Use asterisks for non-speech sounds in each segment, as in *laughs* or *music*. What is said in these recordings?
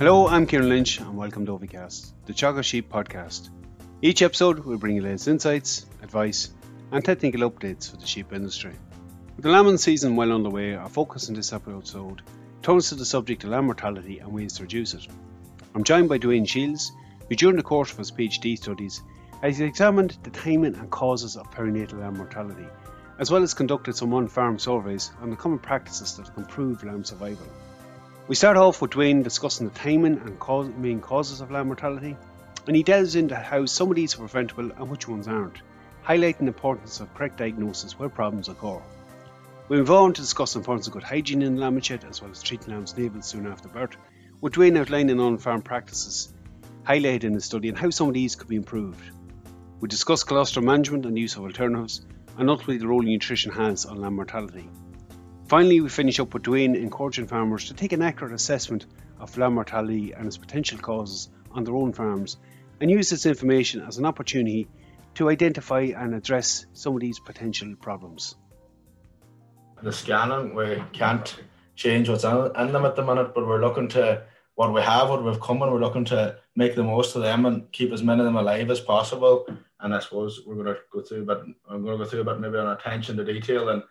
Hello, I'm Kieran Lynch, and welcome to Ovicast, the Teagasc Sheep podcast. Each episode will bring you latest insights, advice, and technical updates for the sheep industry. With the lambing season well underway, our focus in this episode turns to the subject of lamb mortality and ways to reduce it. I'm joined by Dwayne Shields, who during the course of his PhD studies has examined the timing and causes of perinatal lamb mortality, as well as conducted some on-farm surveys on the common practices that improve lamb survival. We start off with Dwayne discussing the timing and cause, main causes of lamb mortality, and he delves into how some of these are preventable and which ones aren't, highlighting the importance of correct diagnosis where problems occur. We move on to discuss the importance of good hygiene in the shed as well as treating lambs' navel soon after birth, with Dwayne outlining on farm practices highlighted in the study and how some of these could be improved. We discuss colostrum management and use of alternatives, and ultimately the role nutrition has on lamb mortality. Finally, we finish up with Dwayne encouraging farmers to take an accurate assessment of lamb mortality and its potential causes on their own farms and use this information as an opportunity to identify and address some of these potential problems. The scanning, we can't change what's in them at the minute, but we're looking to what we have, what we've come, and we're looking to make the most of them and keep as many of them alive as possible. And I suppose we're going to go through, but I'm going to go through a bit maybe on attention to detail and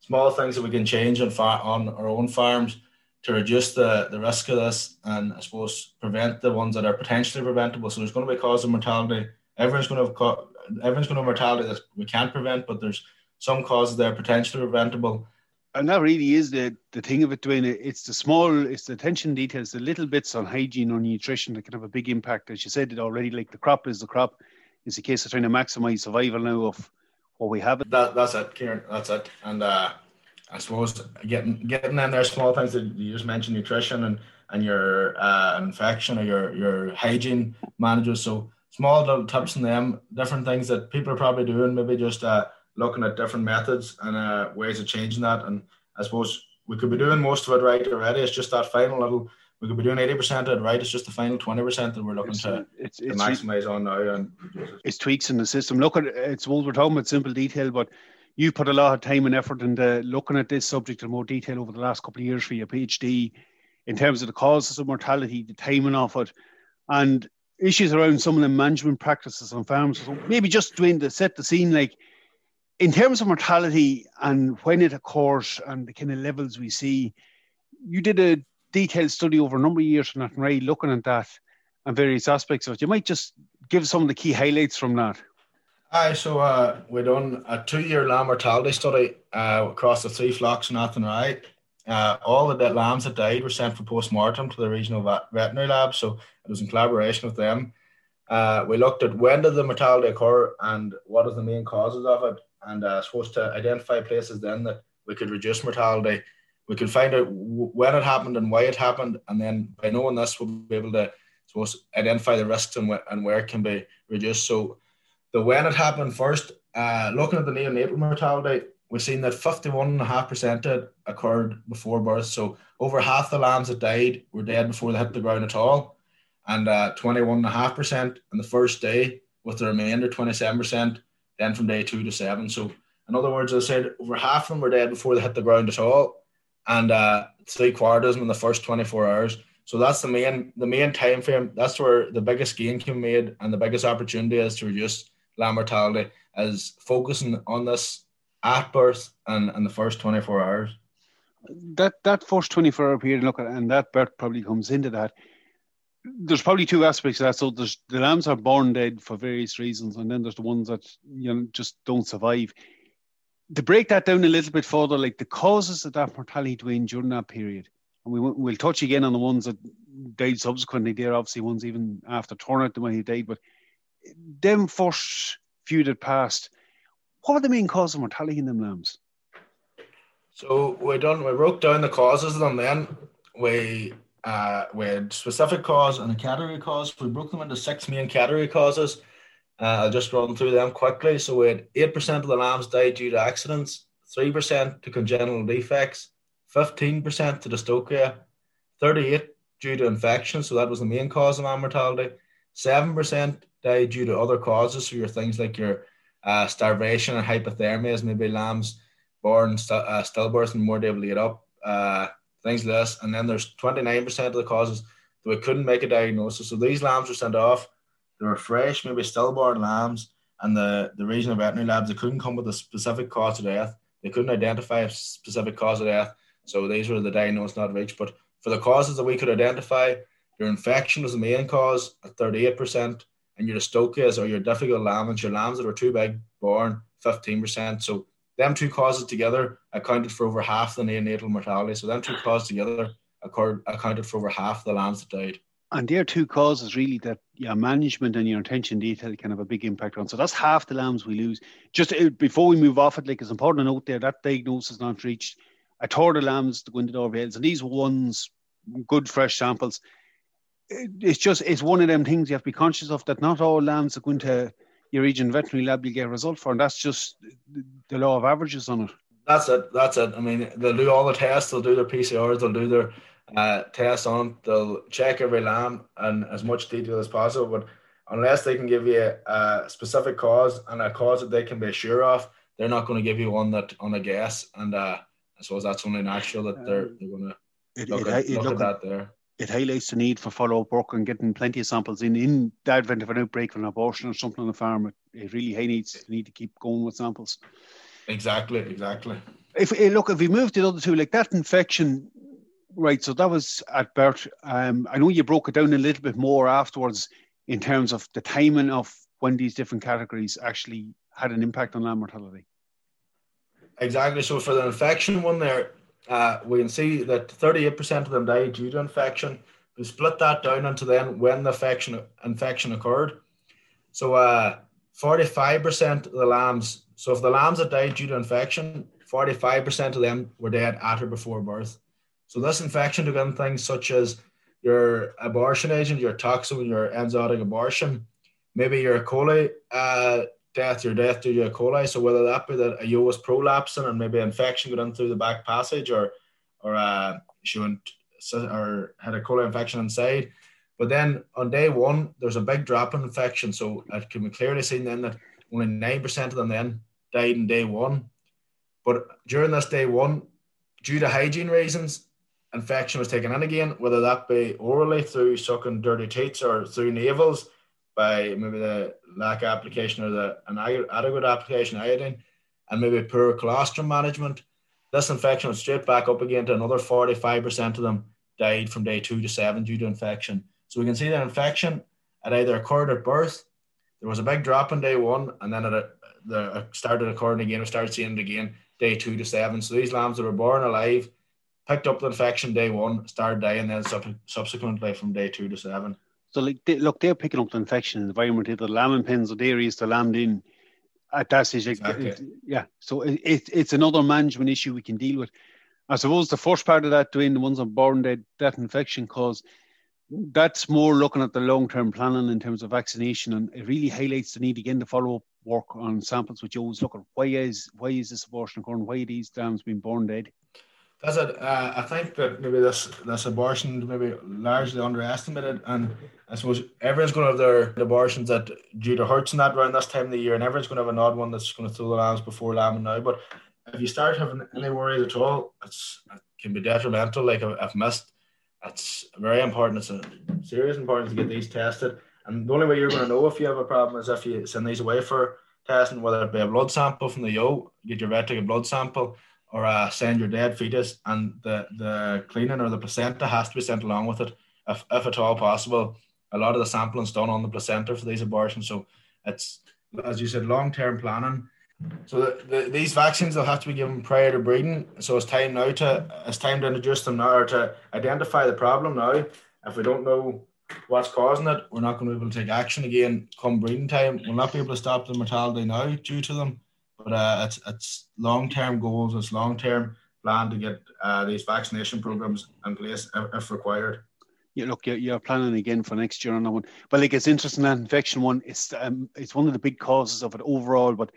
small things that we can change on far, on our own farms to reduce the, the risk of this and I suppose prevent the ones that are potentially preventable. So there's going to be cause of mortality. Everyone's going to have everyone's going to have mortality that we can't prevent, but there's some causes that are potentially preventable. And that really is the, the thing of it, Dwayne. It's the small, it's the attention details, the little bits on hygiene or nutrition that can have a big impact. As you said it already, like the crop is the crop. It's a case of trying to maximize survival now of what we have. That, that's it, Kieran. That's it. And uh, I suppose getting getting in there small things that you just mentioned nutrition and and your uh, infection or your your hygiene managers. So small little tips in them, different things that people are probably doing. Maybe just uh, looking at different methods and uh, ways of changing that. And I suppose we could be doing most of it right already. It's just that final little we could be doing eighty percent of it right. It's just the final twenty percent that we're looking it's, to, uh, it's, to it's, maximize on now. And it's tweaks in the system. Look at it's what we're talking about simple detail, but you put a lot of time and effort into looking at this subject in more detail over the last couple of years for your PhD, in terms of the causes of mortality, the timing of it, and issues around some of the management practices on farms. So maybe just doing to set the scene, like in terms of mortality and when it occurs and the kind of levels we see. You did a detailed study over a number of years from Athenry looking at that and various aspects of it. You might just give some of the key highlights from that. Aye, so uh, we done a two-year lamb mortality study uh, across the three flocks in Athenry. Uh, all the dead lambs that died were sent for post-mortem to the regional vet- veterinary lab, so it was in collaboration with them. Uh, we looked at when did the mortality occur and what are the main causes of it, and uh, supposed to identify places then that we could reduce mortality we can find out when it happened and why it happened, and then by knowing this, we'll be able to suppose identify the risks and, wh- and where it can be reduced. So, the when it happened first, uh, looking at the neonatal mortality, we've seen that 51.5% occurred before birth. So, over half the lambs that died were dead before they hit the ground at all, and uh, 21.5% on the first day, with the remainder 27% then from day two to seven. So, in other words, I said over half of them were dead before they hit the ground at all and uh, three quarters in the first 24 hours. So that's the main the main time frame. That's where the biggest gain can be made and the biggest opportunity is to reduce lamb mortality is focusing on this at birth and, and the first 24 hours. That that first 24 hour period, look and that birth probably comes into that. There's probably two aspects of that. So there's the lambs are born dead for various reasons, and then there's the ones that you know just don't survive to break that down a little bit further, like the causes of that mortality Dwayne during that period, and we, we'll touch again on the ones that died subsequently. There, obviously, ones even after turnout when he died, but them first few that passed, what were the main causes of mortality in them lambs? So we done we broke down the causes of them. Then we uh, we had specific cause and a category cause. We broke them into six main category causes. Uh, I'll just run through them quickly. So we had 8% of the lambs died due to accidents, 3% to congenital defects, 15% to dystocia, 38 due to infection, so that was the main cause of lamb mortality. 7% died due to other causes, so your things like your uh, starvation and hypothermia, as maybe lambs born st- uh, stillbirth and more able to get up, uh, things like this. And then there's 29% of the causes that we couldn't make a diagnosis. So these lambs were sent off. They were fresh, maybe stillborn lambs, and the, the regional veterinary labs, they couldn't come with a specific cause of death. They couldn't identify a specific cause of death. So these were the diagnosis not reached. But for the causes that we could identify, your infection was the main cause at 38%, and your stokas or your difficult lambs, your lambs that were too big born, 15%. So them two causes together accounted for over half the neonatal mortality. So them two causes together accounted for over half the lambs that died. And there are two causes really that your management and your attention detail can have a big impact on. So that's half the lambs we lose. Just uh, before we move off it, like it's important to note there that diagnosis not reached. A third of lambs to go into the overheads, and these ones, good fresh samples. It's just it's one of them things you have to be conscious of that not all lambs are going to your region veterinary lab you get a result for, and that's just the law of averages on it. That's it. That's it. I mean, they'll do all the tests. They'll do their PCRs. They'll do their uh, tests on. They'll check every lamb in as much detail as possible. But unless they can give you a, a specific cause and a cause that they can be sure of, they're not going to give you one that on a guess. And uh, I suppose that's only natural that they're, um, they're going to look, it, at, it, look, look at that there. It highlights the need for follow up work and getting plenty of samples in in the advent of an outbreak of an abortion or something on the farm. It, it really needs need to keep going with samples. Exactly, exactly. If eh, look, if we move to the other two, like that infection Right. So that was at birth. Um, I know you broke it down a little bit more afterwards in terms of the timing of when these different categories actually had an impact on lamb mortality. Exactly. So for the infection one there, uh, we can see that 38% of them died due to infection. We split that down into then when the infection infection occurred. So uh, 45% of the lambs, so if the lambs that died due to infection, 45% of them were dead at or before birth. So this infection took in things such as your abortion agent, your toxin, your enzootic abortion, maybe your E. coli uh, death, your death due to E. coli. So whether that be that a ewe was prolapsing and maybe infection got in through the back passage, or or uh, she went or had a coli infection inside. But then on day one, there's a big drop in infection. So it can be clearly seen then that only nine percent of them then died in day one. But during this day one, due to hygiene reasons, infection was taken in again, whether that be orally through sucking dirty teats or through navels by maybe the lack of application or the an adequate application of iodine and maybe poor colostrum management. This infection was straight back up again to another 45% of them died from day two to seven due to infection. So we can see that infection had either occurred at birth, there was a big drop in day one, and then it, uh, the, uh, started occurring again, we started seeing it again day two to seven. So these lambs that were born alive picked up the infection day one, started dying then sub- subsequently from day two to seven. So like they, look, they're picking up the infection in the environment, either lambing pens or dairies to lambed in at that stage. Exactly. It, yeah, so it, it, it's another management issue we can deal with. I suppose the first part of that, doing the ones on born dead, that infection cause, that's more looking at the long term planning in terms of vaccination, and it really highlights the need again to follow up work on samples which always look at why is why is this abortion occurring, why are these dams being born dead. That's it. Uh, I think that maybe this this abortion maybe largely underestimated, and I suppose everyone's going to have their abortions that due to hurts and that around this time of the year, and everyone's going to have an odd one that's going to throw the lambs before lambing now. But if you start having any worries at all, it's it can be detrimental. Like I've missed, it's very important. It's a serious importance to get these tested, and the only way you're going to know if you have a problem is if you send these away for testing, whether it be a blood sample from the yo, get your vet take a blood sample or uh, send your dead fetus, and the, the cleaning or the placenta has to be sent along with it, if, if at all possible. A lot of the sampling's done on the placenta for these abortions, so it's as you said, long term planning. So the, the, these vaccines will have to be given prior to breeding. So it's time now to it's time to introduce them now or to identify the problem now. If we don't know what's causing it, we're not going to be able to take action again come breeding time. We'll not be able to stop the mortality now due to them. But uh, it's it's long term goals. It's long term plan to get uh, these vaccination programs in place if, if required. Yeah, look, you're, you're, planning again for next year on that one. But like, it's interesting that infection one. It's um, it's one of the big causes of it overall. But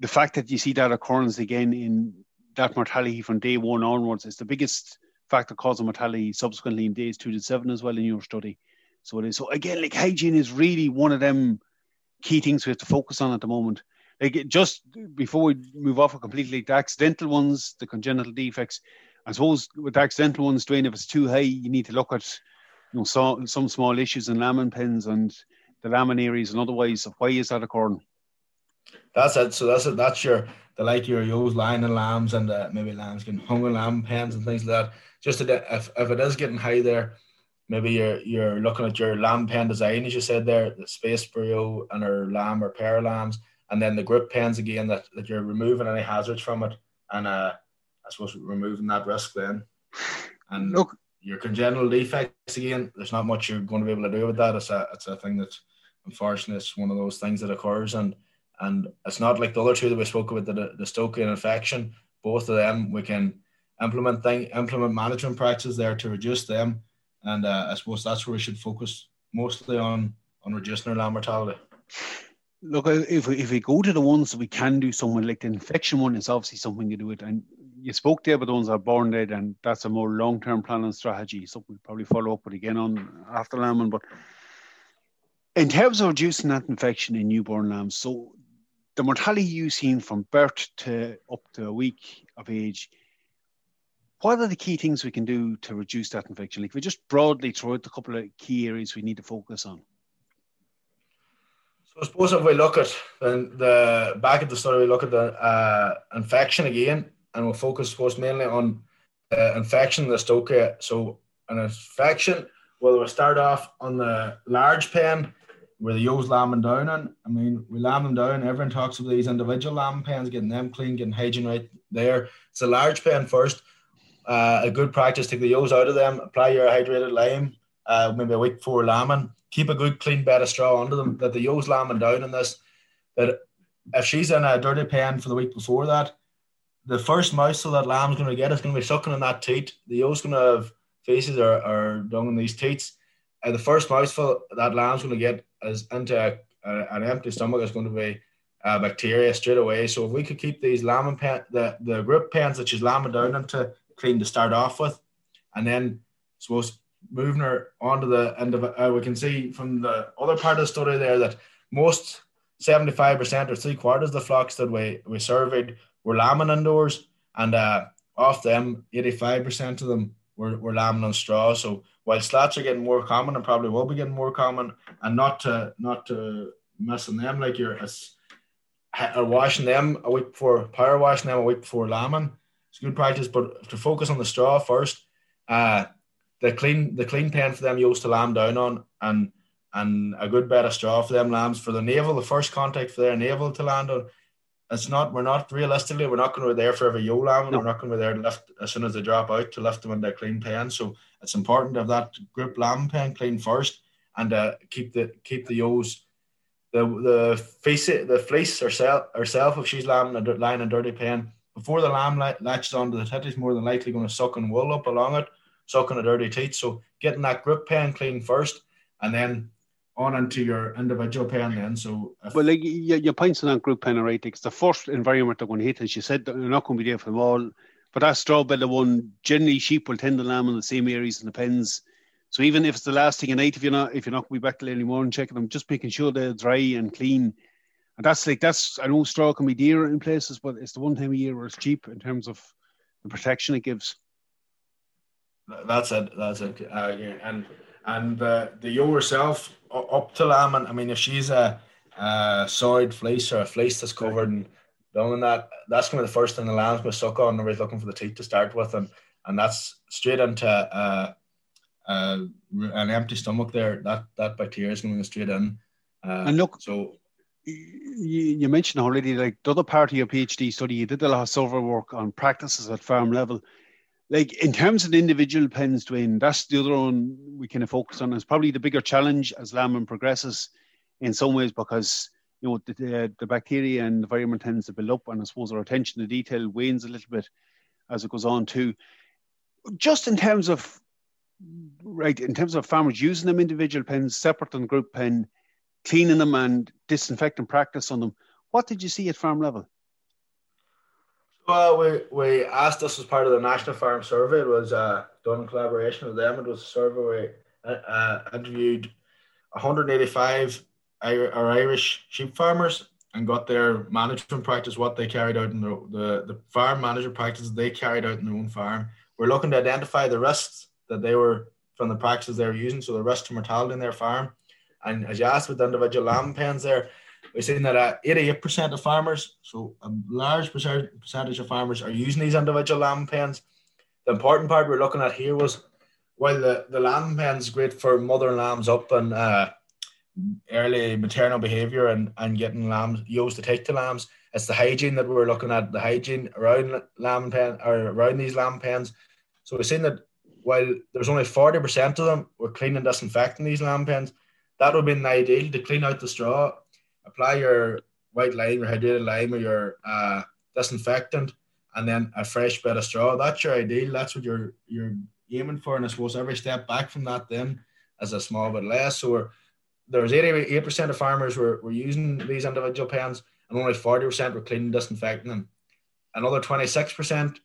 the fact that you see that occurrence again in that mortality from day one onwards is the biggest factor causing mortality subsequently in days two to seven as well in your study. So it is. So again, like hygiene is really one of them key things we have to focus on at the moment just before we move off completely, the accidental ones, the congenital defects. I suppose with the accidental ones, Dwayne, if it's too high, you need to look at you know, so, some small issues in lambing pens and the lambing areas and otherwise. Why is that occurring? That's it. So that's it. That's your the like your ewes lying in lambs and uh, maybe lambs getting hung in lamb pens and things like that. Just to, if, if it is getting high there, maybe you're you're looking at your lamb pen design as you said there, the space for you and our lamb or pair of lambs, and then the grip pens again that, that you're removing any hazards from it and uh, I suppose removing that risk then. And look, your congenital defects again, there's not much you're going to be able to do with that. It's a it's a thing that unfortunately it's one of those things that occurs and and it's not like the other two that we spoke about the the Stoker infection. Both of them we can implement thing implement management practices there to reduce them. And uh, I suppose that's where we should focus mostly on on reducing our lamb mortality. Look, uh, if we, if we go to the ones that we can do something like the infection one is obviously something to do it. and you spoke there about the ones that are born dead, and that's a more long term planning strategy. So we'll probably follow up with again on after lambing. But in terms of reducing that infection in newborn lambs, so the mortality you've seen from birth to up to a week of age, what are the key things we can do to reduce that infection? Like if we just broadly throw out a couple of key areas we need to focus on. So I suppose if we look at the, the back at the study, we look at the uh, infection again, and we'll focus, suppose, mainly on uh, infection in the stoker. So an infection, well, we'll start off on the large pen where the ewes lambing down in. I mean, we lamb them down. Everyone talks about these individual lamb pens, getting them clean, getting hygiene right there. It's a large pen first. Uh, a good practice, to take the ewes out of them, apply your hydrated lime, uh, maybe a week before lambing keep a good clean bed of straw under them that the ewes lambing down in this. That if she's in a dirty pen for the week before that, the first mouse that lamb's going to get is going to be sucking on that teat. The ewes going to have faces or, or dung in these teats. And the first mouthful that lamb's going to get is into a, a, an empty stomach is going to be bacteria straight away. So if we could keep these lambing pen, the, the grip pens that she's lambing down into clean to start off with, and then suppose moving her onto the end of it, uh, we can see from the other part of the study there that most 75% or three quarters of the flocks that we, we surveyed were lambing indoors, and uh, off them, 85% of them were, were lambing on straw. So while slats are getting more common and probably will be getting more common, and not to not to missing them like you're as, or washing them a week before power washing them a week before lambing. It's good practice, but to focus on the straw first. Uh, the clean the clean pen for them used to lamb down on and and a good bed of straw for them lambs for the navel, the first contact for their navel to land on. It's not we're not realistically we're not going to be there for every yo lamb no. we're not going to be there to lift as soon as they drop out to lift them in their clean pen. So it's important to have that grip lamb pen clean first and uh, keep the keep the yos the the face the fleece herself herself if she's lambing a lying a dirty pen before the lamb latches onto the tit is more than likely going to suck and wool up along it sucking a dirty teeth. So getting that grip pen clean first, and then on into your individual pen then. So well, like your points on that group pen right. It's the first environment they're going to hit, as you said, they're not going to be there for them all. But that straw bed one, generally sheep will tend to lamb in the same areas in the pens. So even if it's the last thing at night, if you're not if you're not going to be back till early morning checking them, just making sure they're dry and clean. And that's like that's I know straw can be dear in places, but it's the one time a year where it's cheap in terms of the protection it gives. That's it. That's it. Uh, and and the the ewe herself up to lambing. I mean, if she's a, a soiled fleece or a fleece that's covered and that, that's going to be the first thing the lamb's to suck on. Nobody's looking for the teeth to start with, and and that's straight into uh, uh, an empty stomach there. That that bacteria is going to go straight in. Uh, and look, so you, you mentioned already, like the other part of your PhD study, you did a lot of survey work on practices at farm level like in terms of individual pens, Dwayne, that's the other one we kind of focus on. It's probably the bigger challenge as lambing progresses in some ways because you know the, the, the bacteria and the environment tends to build up, and I suppose our attention to detail wanes a little bit as it goes on too. Just in terms of right, in terms of farmers using them individual pens separate than group pen, cleaning them and disinfecting practice on them. What did you see at farm level? Well, we, we asked this as part of the National Farm Survey. It was uh, done in collaboration with them. It was a survey where we uh, uh interviewed 185 our Irish sheep farmers and got their management practice, what they carried out in the, the, the farm management practices they carried out in their own farm. We're looking to identify the risks that they were from the practices they were using, so the risk to mortality in their farm. And as you asked with the individual lamb pens there, we've seen that uh, 88% of farmers, so a large percentage of farmers are using these individual lamb pens. The important part we're looking at here was while the, the lamb pen is great for mothering lambs up and uh, early maternal behavior and, and getting lambs used to take the lambs, it's the hygiene that we're looking at, the hygiene around lamb pen or around these lamb pens. So we're seeing that while there's only 40% of them, we're cleaning disinfecting these lamb pens. That would be an ideal to clean out the straw, apply your white lime, your hydrated lime, or your uh, disinfectant, and then a fresh bit of straw. That's your ideal. That's what you're you're aiming for. And I suppose every step back from that then is a small bit less. So there was 88% of farmers were, were using these individual pens and only 40% were cleaning disinfecting them. Another 26%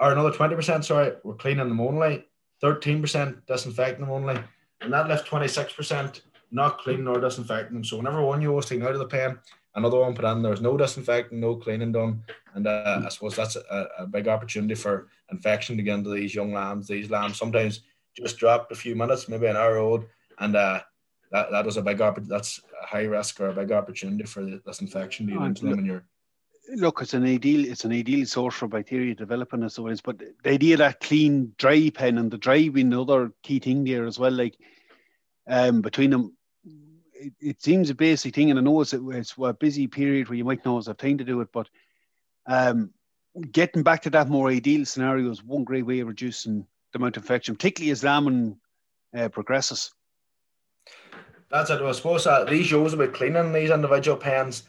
or another 20%, sorry, were cleaning them only, 13% disinfecting them only, and that left 26% not clean nor disinfecting them. So whenever one you was taken out of the pen, another one put in, there was no disinfecting, no cleaning done. And uh, I suppose that's a, a, big opportunity for infection to get into these young lambs. These lambs sometimes just dropped a few minutes, maybe an hour old, and uh, that, that was a big opportunity. That's a high risk or a big opportunity for this infection to get into them in your look, it's an ideal, it's an ideal source for bacteria developing as always. But the idea of that clean dry pen and the dry being another key thing there as well. Like um, between them, it, it, seems a basic thing, and I know it's, it's a busy period where you might not have time to do it, but um, getting back to that more ideal scenario is one great way of reducing the amount of infection, particularly as lambing uh, progresses. That's it. I suppose that these shows about cleaning these individual pens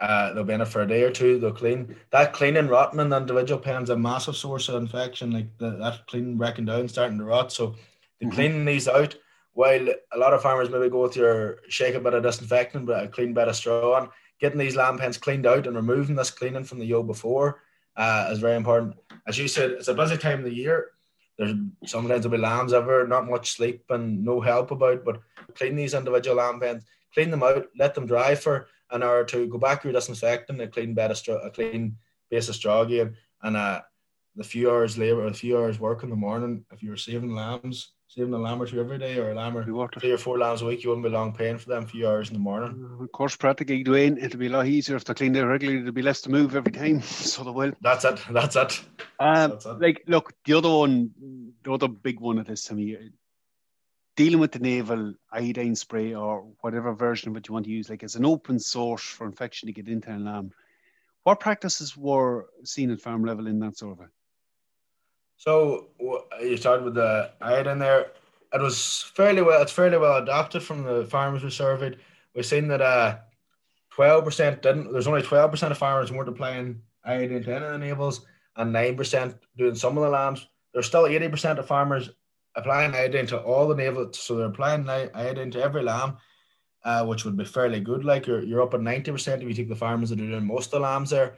uh, they'll be in it for a day or two. They'll clean that cleaning rotting in the individual pens a massive source of infection. Like the, that cleaning breaking down, starting to rot. So the mm-hmm. cleaning these out. While a lot of farmers maybe go with your shake a bit of disinfectant, but a clean bit of straw on, getting these lamb pens cleaned out and removing this cleaning from the yo before uh, is very important. As you said, it's a busy time of the year. There's sometimes there'll be lambs ever, not much sleep and no help about, but clean these individual lamb pens, clean them out, let them dry for an hour to go back through disinfecting, a clean bed of straw, a clean base of straw again, and uh, the few hours labour a few hours work in the morning, if you were saving lambs, saving a lamb or two every day or a lamb or three or four lambs a week, you wouldn't be long paying for them few hours in the morning. Uh, of course, practically, Dwayne, it'll be a lot easier if they clean it regularly. There'll be less to move every time, *laughs* so they will. That's it. That's it. Um, That's it. Like, look, the other one, the other big one at this time of year, dealing with the naval iodine spray or whatever version of it you want to use, like as an open source for infection to get into a lamb. What practices were seen at farm level in that survey? So you started with the iodine there. It was fairly well. It's fairly well adapted from the farmers we surveyed. We've seen that uh, twelve percent didn't. There's only twelve percent of farmers weren't applying iodine to any of the navels, and nine percent doing some of the lambs. There's still eighty percent of farmers applying iodine to all the navel, so they're applying iodine to every lamb, uh, which would be fairly good. Like you're, you're up at ninety percent if you take the farmers that are doing most of the lambs there.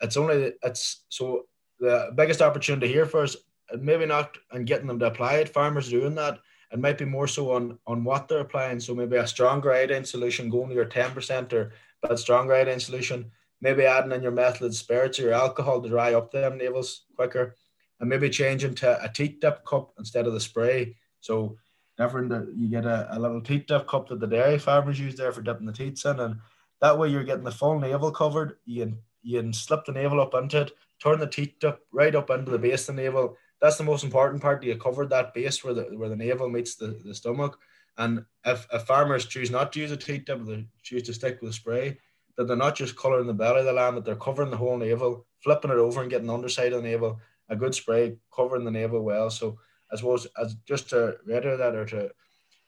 It's only it's so the biggest opportunity here for us, maybe not and getting them to apply it. Farmers doing that. It might be more so on on what they're applying. So maybe a stronger iodine solution going to your ten percent or but stronger iodine solution. Maybe adding in your methylated spirits or your alcohol to dry up them navels quicker and maybe changing to a teat dip cup instead of the spray. So different, you get a, a little teat dip cup that the dairy farmers use there for dipping the teats in, and that way you're getting the full navel covered. You can, you can slip the navel up into it, turn the teat dip right up into the base of the navel. That's the most important part. You cover that base where the where the navel meets the, the stomach. And if, if farmers choose not to use a teat dip, they choose to stick with spray, that they're not just colouring the belly of the lamb, but they're covering the whole navel, flipping it over and getting the underside of the navel a good spray covering the navel well. So I suppose as just to reiterate that or to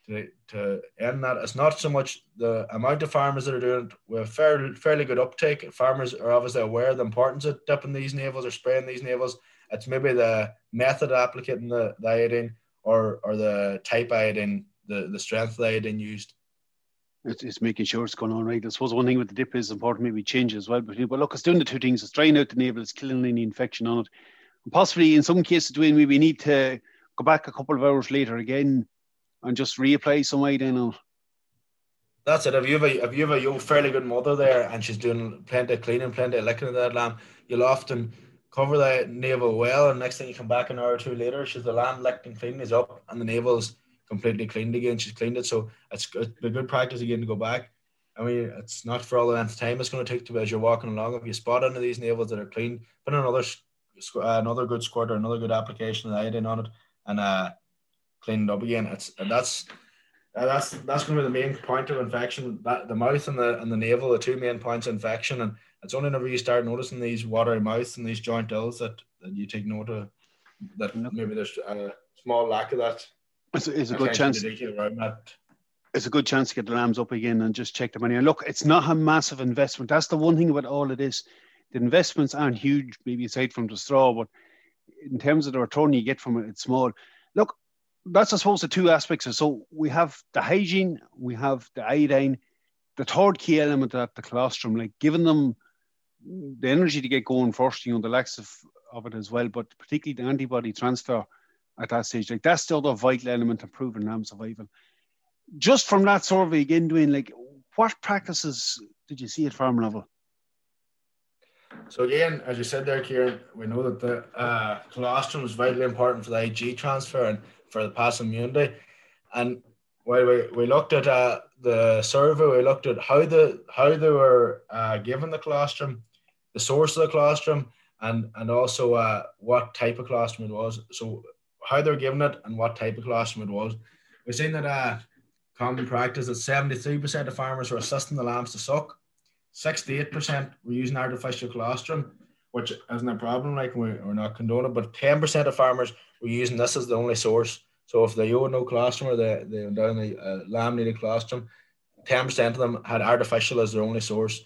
to, to end that, it's not so much the amount of farmers that are doing it with fairly fairly good uptake. Farmers are obviously aware of the importance of dipping these navels or spraying these navels. It's maybe the method of applying the, the iodine or or the type iodine, the, the strength iodine used. It's, it's, making sure it's going on right. I suppose one thing with the dip is important, maybe change as well. But, but look, it's doing the two things. It's drying out the navel, it's killing any infection on it possibly in some cases, Dwayne, we need to go back a couple of hours later again and just reapply some iodine on That's it. If you have a if you have a fairly good mother there and she's doing plenty of cleaning, plenty of licking of that lamb, you'll often cover the navel well, and next thing you come back an hour or two later, she's the lamb licked and clean is up, and the navel's completely cleaned again. She's cleaned it, so it's, it's a good practice again to go back. I mean, it's not for all the length of time it's going to take to as you're walking along. If you spot any of these navels that are clean, put another another good squirt or another good application of iodine on it, and uh, clean it up again. It's uh, that's that's that's going to be the main point of infection. That the mouth and the and the navel, the two main points of infection, and it's only whenever you start noticing these watery mouths and these joint ills that, that you take note of that maybe there's a small lack of that. It's, it's a good chance. It's a good chance to get the lambs up again and just check them money. And look, it's not a massive investment. That's the one thing about all of this. The investments aren't huge, maybe aside from the straw, but in terms of the return you get from it, it's small. Look, that's I suppose the two aspects. Of, so we have the hygiene, we have the iodine. The third key element of that, the colostrum, like giving them the energy to get going first, you know, the laxative of it as well, but particularly the antibody transfer at that stage. Like that's the other vital element of proving lamb survival. Just from that survey again, doing like what practices did you see at farm level? So again, as you said there, Kieran, we know that the uh, colostrum is vitally important for the IG transfer and for the passive immunity. And while we, we looked at uh, the survey, we looked at how the how they were uh, given the colostrum, the source of the colostrum, and and also uh, what type of colostrum it was. So how they're given it and what type of colostrum it was. We've seen that uh, common practice that 73% of farmers were assisting the lambs to suck. 68% were using artificial colostrum, which isn't a problem, like we, we're not condoning, but 10% of farmers were using this as the only source. So if they own no colostrum or they, they down the uh, lamb needed colostrum, 10% of them had artificial as their only source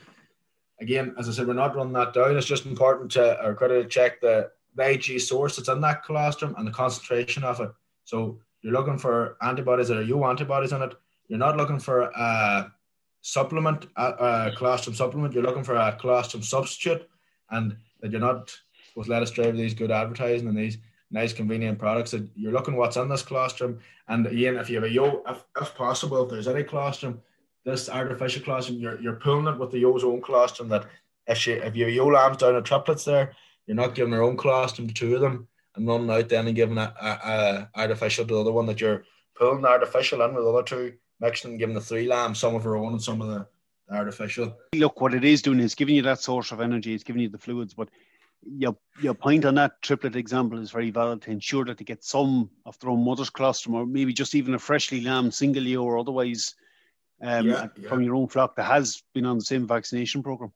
again, as I said, we're not running that down. It's just important to or to check the, the IG source that's in that colostrum and the concentration of it. So you're looking for antibodies that are ewe antibodies in it. You're not looking for a supplement, a, a colostrum supplement. You're looking for a colostrum substitute, and that you're not with let us drive these good advertising and these nice convenient products. That you're looking what's in this colostrum, and again, if you have a yo, if, if possible, if there's any colostrum this artificial colostrum, you're, you're pulling it with the yo's own colostrum that if she if your yo lamb's down at triplets there, you're not giving her own colostrum to two of them and running out then and giving a, a, a artificial to the other one that you're pulling the artificial in with the other two, mixing and giving the three lambs some of her own and some of the artificial. Look, what it is doing is giving you that source of energy, it's giving you the fluids, but your your point on that triplet example is very valid to ensure that they get some of their own mother's colostrum or maybe just even a freshly lambed single yo or otherwise um, yeah, yeah. from your own flock that has been on the same vaccination program.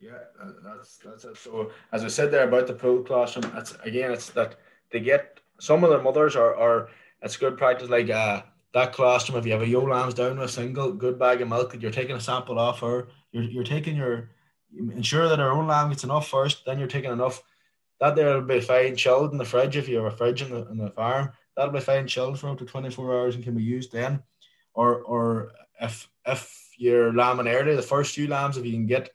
Yeah, that's that's it. So as I said there about the pool colostrum, that's again, it's that they get some of their mothers are are it's good practice like uh that colostrum. If you have a yo lambs down with a single good bag of milk, you're taking a sample off her. You're you're taking your ensure that our own lamb gets enough first. Then you're taking enough. That there will be fine chilled in the fridge if you have a fridge in the in the farm. That'll be fine chilled for up to twenty four hours and can be used then. Or or if if you're lambing early, the first few lambs, if you can get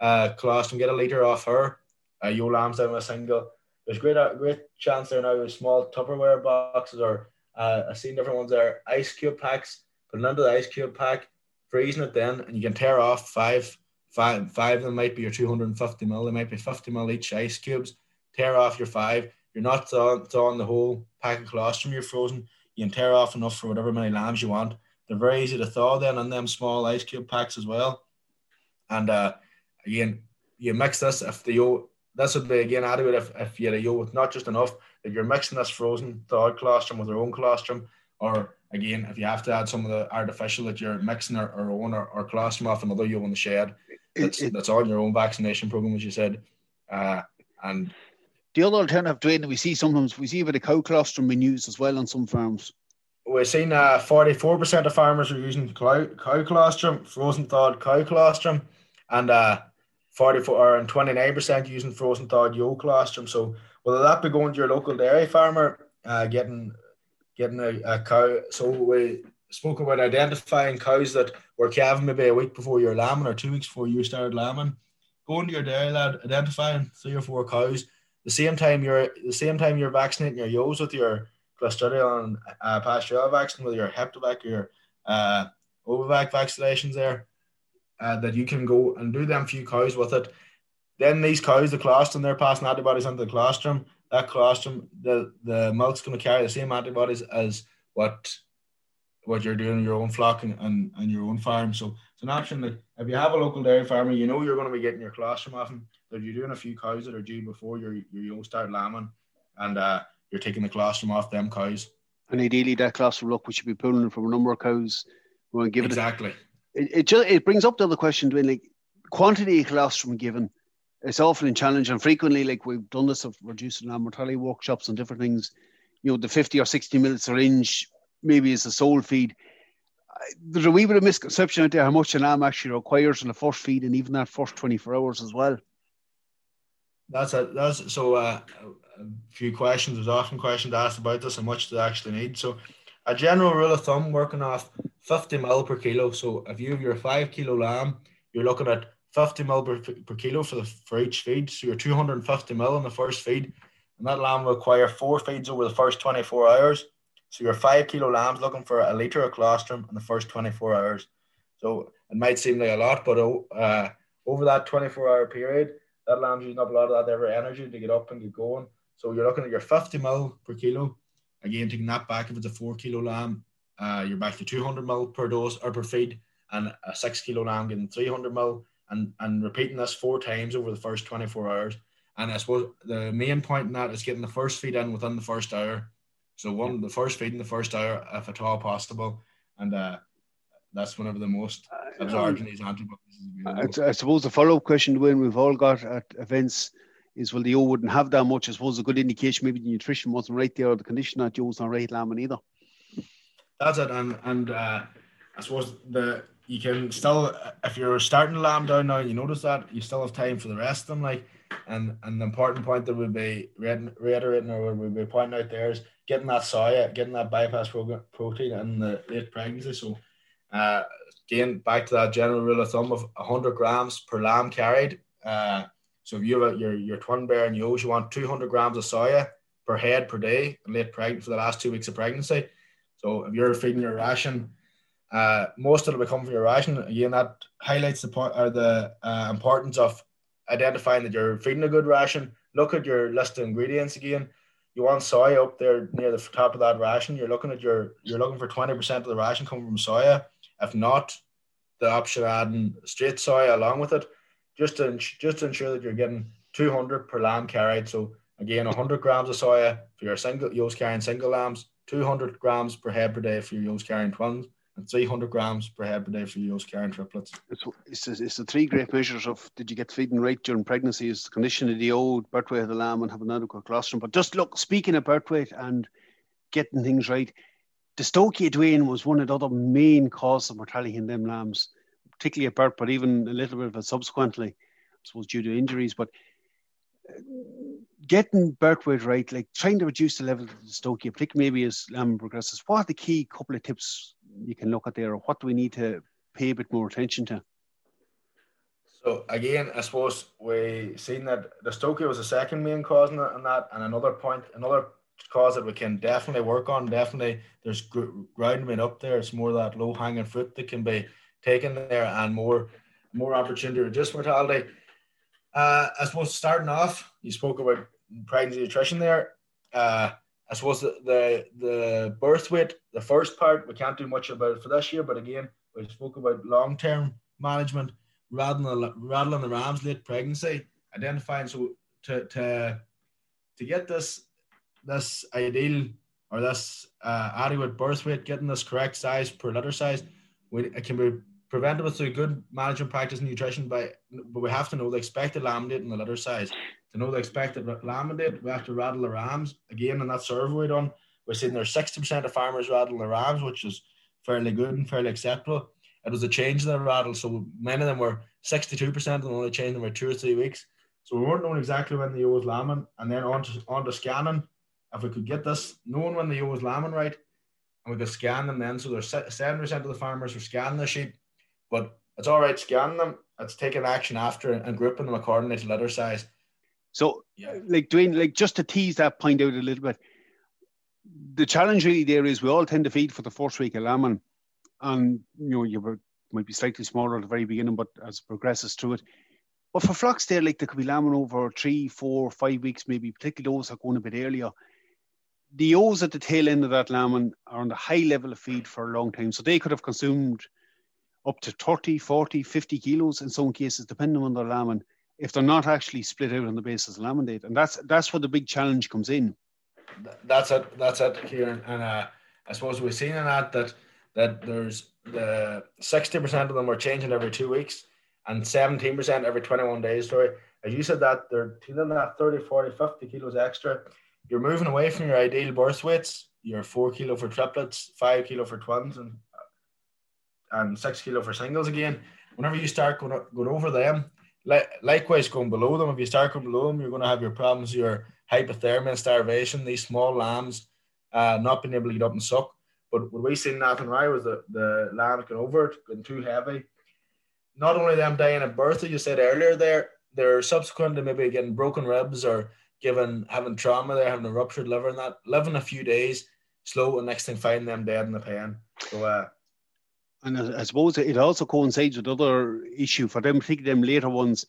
uh and get a liter off her, uh, your lambs down with a single. There's great uh, great chance there now with small Tupperware boxes or uh, I've seen different ones there, ice cube packs. Put it into the ice cube pack, freezing it then, and you can tear off five, five, five of them might be your 250 mil. They might be 50 mil each ice cubes. Tear off your five. You're not thawing the whole pack of colostrum you're frozen. You can tear off enough for whatever many lambs you want they're very easy to thaw then in them small ice cube packs as well. And uh, again, you mix this if the yo this would be again adequate if, if you had a yo with not just enough that you're mixing this frozen thawed colostrum with your own colostrum, or again if you have to add some of the artificial that you're mixing or, or own or, or colostrum off another yo in the shed. That's, it, that's on your own vaccination program, as you said. Uh, and the other alternative, Dwayne, we see sometimes we see a bit of cow colostrum being used as well on some farms we're seeing uh, 44% of farmers are using cow, cow colostrum, frozen thawed cow colostrum, and uh, 44 and 29% using frozen thawed yolk colostrum. So whether that be going to your local dairy farmer, uh, getting getting a, a cow. So we spoke about identifying cows that were calving maybe a week before you're lambing or two weeks before you started lambing. Going to your dairy lad, identifying three or four cows. The same time you're the same time you're vaccinating your yos with your Clostridial uh, Pasteurella vaccine with your or your uh, Ovivac vaccinations there, uh, that you can go and do them few cows with it. Then these cows, the colostrum, they're passing antibodies into the colostrum. That colostrum, the, the milk's going to carry the same antibodies as what what you're doing in your own flock and, and, and your own farm. So it's an option that if you have a local dairy farmer, you know you're going to be getting your colostrum off them. That you're doing a few cows that are due before you're you start lambing, and uh, you're taking the colostrum off them cows. And ideally, that colostrum look we should be pulling from a number of cows. We give exactly. It, it, it just it brings up the other question, Dwayne, like quantity of colostrum given. It's often a challenge, and frequently, like we've done this of reducing lamb mortality workshops and different things. You know, the fifty or sixty mil syringe maybe as a sole feed. There's a wee bit of misconception out there how much an lamb actually requires in the first feed and even that first 24 hours as well. That's a that's so uh, a few questions. There's often questions asked about this, how much they actually need. So, a general rule of thumb, working off 50 mil per kilo. So, if you have your five kilo lamb, you're looking at 50 mil per, per kilo for the for each feed. So, you're 250 mil in the first feed, and that lamb will require four feeds over the first 24 hours. So your five kilo lamb's looking for a litre of colostrum in the first 24 hours. So it might seem like a lot, but uh, over that 24 hour period, that lamb's using up a lot of that energy to get up and get going. So you're looking at your 50 mil per kilo. Again, taking that back, if it's a four kilo lamb, uh, you're back to 200 mil per dose or per feed, and a six kilo lamb getting 300 mil, and, and repeating this four times over the first 24 hours. And I suppose the main point in that is getting the first feed in within the first hour so one, the first feed in the first hour, if at all possible, and uh, that's whenever the most uh, absorbed in these antibodies. I, I suppose the follow-up question, when we've all got at events, is well, the O wouldn't have that much. I suppose a good indication maybe the nutrition wasn't right there, or the condition that Joe's not right lambing either. That's it, and and uh, I suppose the you can still if you're starting to lamb down now, you notice that you still have time for the rest of them, like. And, and the important point that we'd be reiterating or we'd be pointing out there is getting that soya, getting that bypass protein in the late pregnancy. So, uh, again, back to that general rule of thumb of 100 grams per lamb carried. Uh, so if you have your, your twin bear and ewes, you want 200 grams of soya per head per day in late pregnant for the last two weeks of pregnancy. So if you're feeding your ration, uh, most of it will come from your ration. Again, that highlights the point or the uh, importance of identifying that you're feeding a good ration. Look at your list of ingredients again you want soya up there near the top of that ration, you're looking at your you're looking for twenty percent of the ration coming from soya. If not, the option adding straight soya along with it, just to just to ensure that you're getting two hundred per lamb carried. So again, hundred grams of soya for your single ewes carrying single lambs, two hundred grams per head per day for your ewes carrying twins, and 300 grams per head per day for ewes carrying triplets. It's, it's, it's the three great measures of did you get feeding right during pregnancy is the condition of the old birth weight of the lamb and have an adequate colostrum. But just look, speaking of birth weight and getting things right, dystocia Dwayne was one of the other main causes of mortality in them lambs, particularly at birth, but even a little bit of it subsequently, I suppose due to injuries. But uh, getting birth weight right, like trying to reduce the level of dystocia, particularly maybe as lamb progresses, what are the key couple of tips you can look at there, what do we need to pay a bit more attention to? So again, I suppose we seen that dystocia was the second main cause in that, and another point, another cause that we can definitely work on. Definitely, there's ground made up there. It's more that low hanging fruit that can be taken there, and more more opportunity to reduce mortality. Uh, I suppose starting off, you spoke about pregnancy nutrition there. Uh, I suppose the, the, the birth weight, the first part, we can't do much about it for this year. But again, we spoke about long term management, rather than raddling the rams late pregnancy, identifying so to to to get this this ideal or this uh, adequate birth weight, getting this correct size per litter size, we, it can be preventable through good management practice and nutrition. By but we have to know the expected lamb weight and the litter size to know the expected lambing date, we have to raddle the rams. Again, in that survey done, we're seeing there's 60% of farmers raddle the rams, which is fairly good and fairly acceptable. It was a change in the raddle, so many of them were 62% and only changed them were two or three weeks. So we weren't knowing exactly when the ewe was lambing, and then on to, on to scanning. If we could get this, knowing when the ewe was lambing right, and we could scan them then, so there's 7% of the farmers were scanning the sheep, but it's all right scanning them. It's taking action after and grouping them according to litter size. So, yeah. like Dwayne, like just to tease that point out a little bit, the challenge really there is we all tend to feed for the first week of lambing, and you know you might be slightly smaller at the very beginning, but as it progresses through it. But for flocks there, like there could be lambing over three, four, five weeks, maybe particularly those that are going a bit earlier. the O's at the tail end of that lamb are on the high level of feed for a long time. So they could have consumed up to 30, 40, 50 kilos in some cases, depending on their lamb, if they're not actually split out on the basis of lamb date. And that's that's where the big challenge comes in. That's it. That's it, Kieran. And uh, I suppose we've seen in that that that there's the 60% of them are changing every two weeks and 17% every 21 days. Sorry. As you said that they're teething that 30, 40, 50 kilos extra. You're moving away from your ideal birth weights. You're four kilo for triplets, five kilo for twins, and and six kilo for singles again. Whenever you start going, going over them, like, likewise going below them, if you start going below them, you're going to have your problems, your hypothermia and starvation, these small lambs uh, not being able to get up and suck. But what we seen Nathan Rye was the, the lambs going over it, getting too heavy. Not only them dying at birth, as you said earlier there, they're subsequently maybe getting broken ribs or given having trauma there, having a ruptured liver and that, living a few days slow and next thing finding them dead in the pen. So uh, and I, suppose it also coincides with other issue for them, particularly them later ones.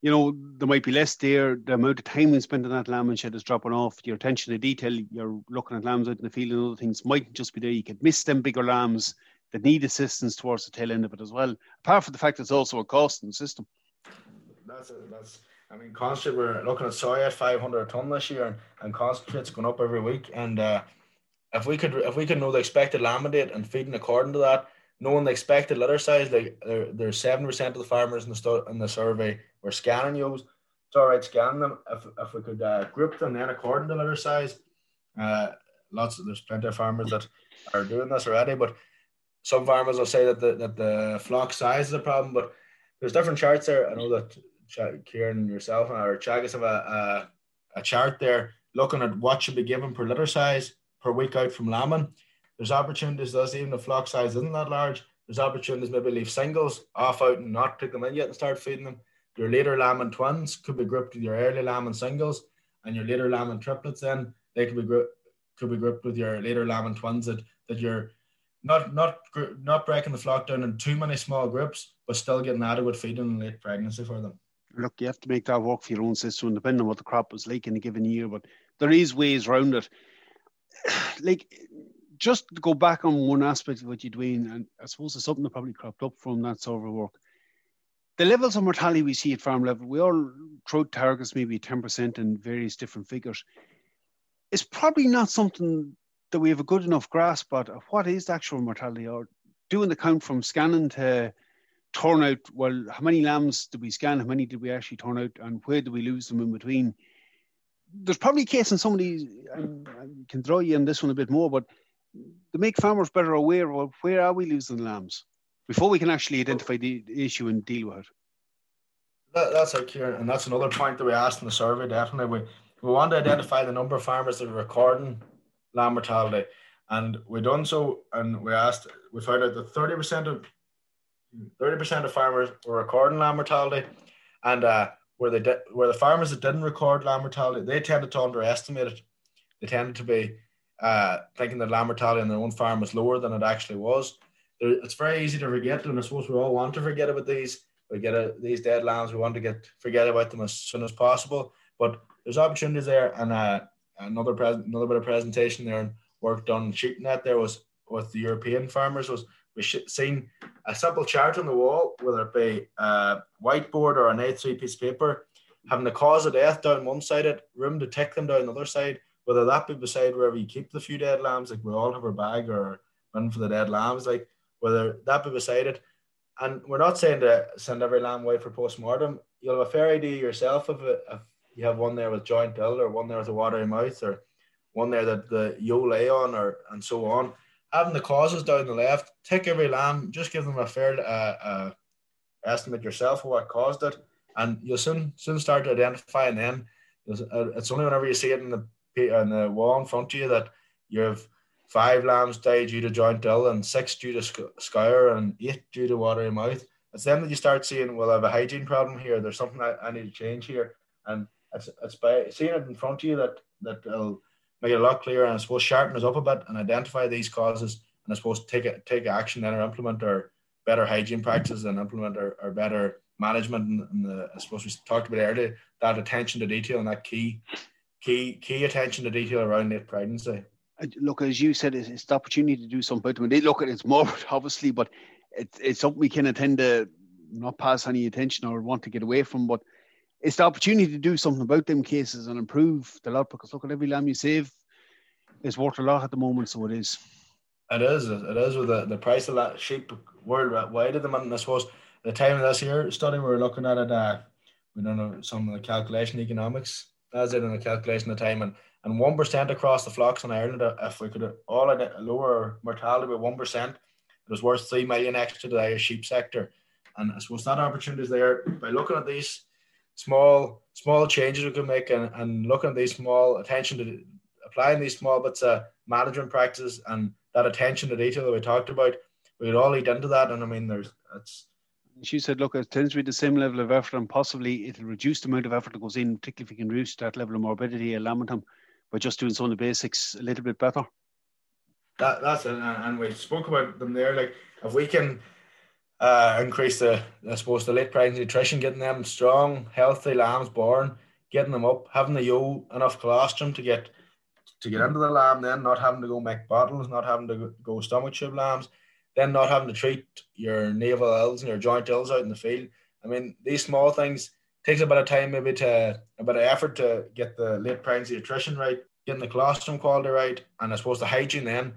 You know, there might be less there. The amount of time we spend on that lambing shed is dropping off. Your attention to detail, you're looking at lambs out in the field and other things might just be there. You could miss them bigger lambs that need assistance towards the tail end of it as well. Apart from the fact it's also a cost in the system. That's a, that's. I mean, constantly we're looking at soy at 500 a ton this year, and, and concentrate's going up every week. And uh, if we could if we could know the expected lambing date and feeding according to that, knowing the expected litter size, like there, there's seven percent of the farmers in the stu- in the survey were scanning those. It's all right scanning them. If, if we could uh, group them then according to litter size, uh, lots of, there's plenty of farmers that are doing this already. But some farmers will say that the that the flock size is a problem. But there's different charts there. I know that Kieran yourself and our Teagasc have a, a a chart there looking at what should be given per litter size per week out from lambing there's opportunities thus even the flock size isn't that large. There's opportunities maybe leave singles off out and not pick them in yet and start feeding them. Your later lamb and twins could be grouped with your early lamb and singles, and your later lamb and triplets. Then they could be grouped could be grouped with your later lamb and twins that that you're not not not breaking the flock down in too many small groups, but still getting adequate feeding in late pregnancy for them. Look, you have to make that work for your own system, depending on what the crop was like in a given year. But there is ways around it. *sighs* Like just go back on one aspect of what you're doing, and I suppose it's something that probably cropped up from that sort of work. The levels of mortality we see at farm level, we all throw targets maybe 10% and various different figures. It's probably not something that we have a good enough grasp of what is the actual mortality or doing the count from scanning to turnout. Well, how many lambs did we scan? How many did we actually turn out? And where do we lose them in between? There's probably a case in some of these, and I can draw you on this one a bit more, but to make farmers better aware of where are we losing lambs before we can actually identify the issue and deal with it. That, that's it, Kieran, and that's another point that we asked in the survey. Definitely, we, we want to identify the number of farmers that are recording lamb mortality, and we done so, and we asked, we found out that thirty percent of thirty percent of farmers were recording lamb mortality, and uh, where they where the farmers that didn't record lamb mortality, they tended to underestimate it. They tended to be uh, thinking that lamb mortality on their own farm was lower than it actually was. It's very easy to forget, and I suppose we all want to forget about these. We get a, these dead lambs. We want to get forget about them as soon as possible. But there's opportunities there, and uh, another another bit of presentation there and work done shooting that there was with the European farmers was we seen a simple chart on the wall, whether it be a whiteboard or an A3 piece of paper, having the cause of death down one side, it room to tick them down the other side, whether that be beside wherever you keep the few dead lambs, like we all have our bag or run for the dead lambs, like whether that be beside it. And we're not saying to send every lamb away for post mortem. You'll have a fair idea yourself of it if you have one there with joint ill or one there with a watery mouth or one there that the ewe lay on or and so on. Having the causes down the left, take every lamb, just give them a fair uh, uh, estimate yourself of what caused it, and you'll soon soon start to identifying them. Uh, it's only whenever you see it in the on the wall in front of you that you have five lambs died due to joint ill and six due to scour and eight due to watery mouth. It's then that you start seeing, well, I have a hygiene problem here. There's something I, I need to change here. And it's, it's by seeing it in front of you that, that will make it a lot clearer and I suppose sharpen us up a bit and identify these causes and I suppose take it, take action then or implement our better hygiene practices and implement our, our better management and, and I suppose we talked about earlier that attention to detail and that key key key attention to detail around late pregnancy. Look, as you said, it's, the opportunity to do something about them. They look at it's more *laughs* obviously, but it's it's something we can attend to not pass any attention or want to get away from. But it's the opportunity to do something about them cases and improve the lot because look at every lamb you save is worth a lot at the moment, so it is. It is. It is with the, the price of that sheep worldwide at the moment. I suppose the time of this year study we were looking at it. Uh, we don't know some of the calculation economics. It in the calculation of time and and one percent across the flocks in Ireland. Uh, if we could all lower mortality by one percent, it was worth three million extra to the Irish sheep sector. And I suppose that opportunity is there by looking at these small small changes we can make and, and looking at these small attention to applying these small bits of management practices and that attention to detail that we talked about, we could all eat into that. And I mean, there's it's. She said, "Look, it tends to be the same level of effort, and possibly it'll reduce the amount of effort that goes in, particularly if you can reduce that level of morbidity at lambing time by just doing some of the basics a little bit better." That that's it, and we spoke about them there. Like if we can uh, increase the, I suppose, the late pregnancy nutrition, getting them strong, healthy lambs born, getting them up, having the ewe enough colostrum to get to get into the lamb, then not having to go make bottles, not having to go stomach tube lambs, then not having to treat your navel ills and your joint ills out in the field. I mean, these small things takes a bit of time, maybe to a bit of effort to get the late pregnancy nutrition right, getting the colostrum quality right, and I suppose the hygiene then.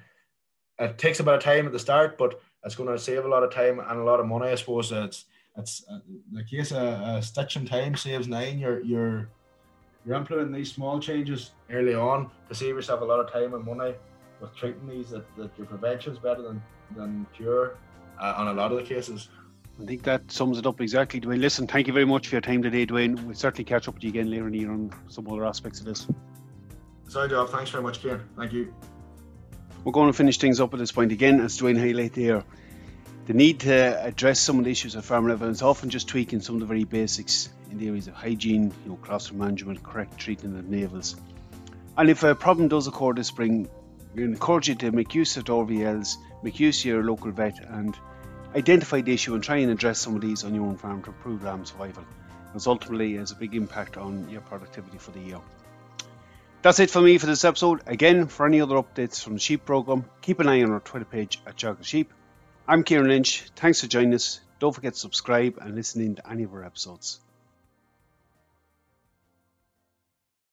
It takes a bit of time at the start, but it's going to save a lot of time and a lot of money. I suppose it's it's uh, the case of uh, stitch in time saves nine. You're you're you're implementing these small changes early on to save yourself a lot of time and money with treating these. That, that your prevention is better than than cure uh, on a lot of the cases. I think that sums it up exactly, Dwayne. Listen, thank you very much for your time today, Dwayne. We'll certainly catch up with you again later in the year on some other aspects of this. Sorry, Job. Thanks very much, Kieran. Thank you. We're going to finish things up at this point again, as Dwayne highlighted there. The need to address some of the issues at farm level is often just tweaking some of the very basics in the areas of hygiene, you know, colostrum management, correct treatment of navels. And if a problem does occur this spring, we encourage you to make use of the RVLs, make use of your local vet, and identify the issue and try and address some of these on your own farm to improve lamb survival. Because ultimately, has a big impact on your productivity for the year. That's it for me for this episode. Again, for any other updates from the sheep program, keep an eye on our Twitter page at Teagasc Sheep. I'm Kieran Lynch. Thanks for joining us. Don't forget to subscribe and listen in to any of our episodes.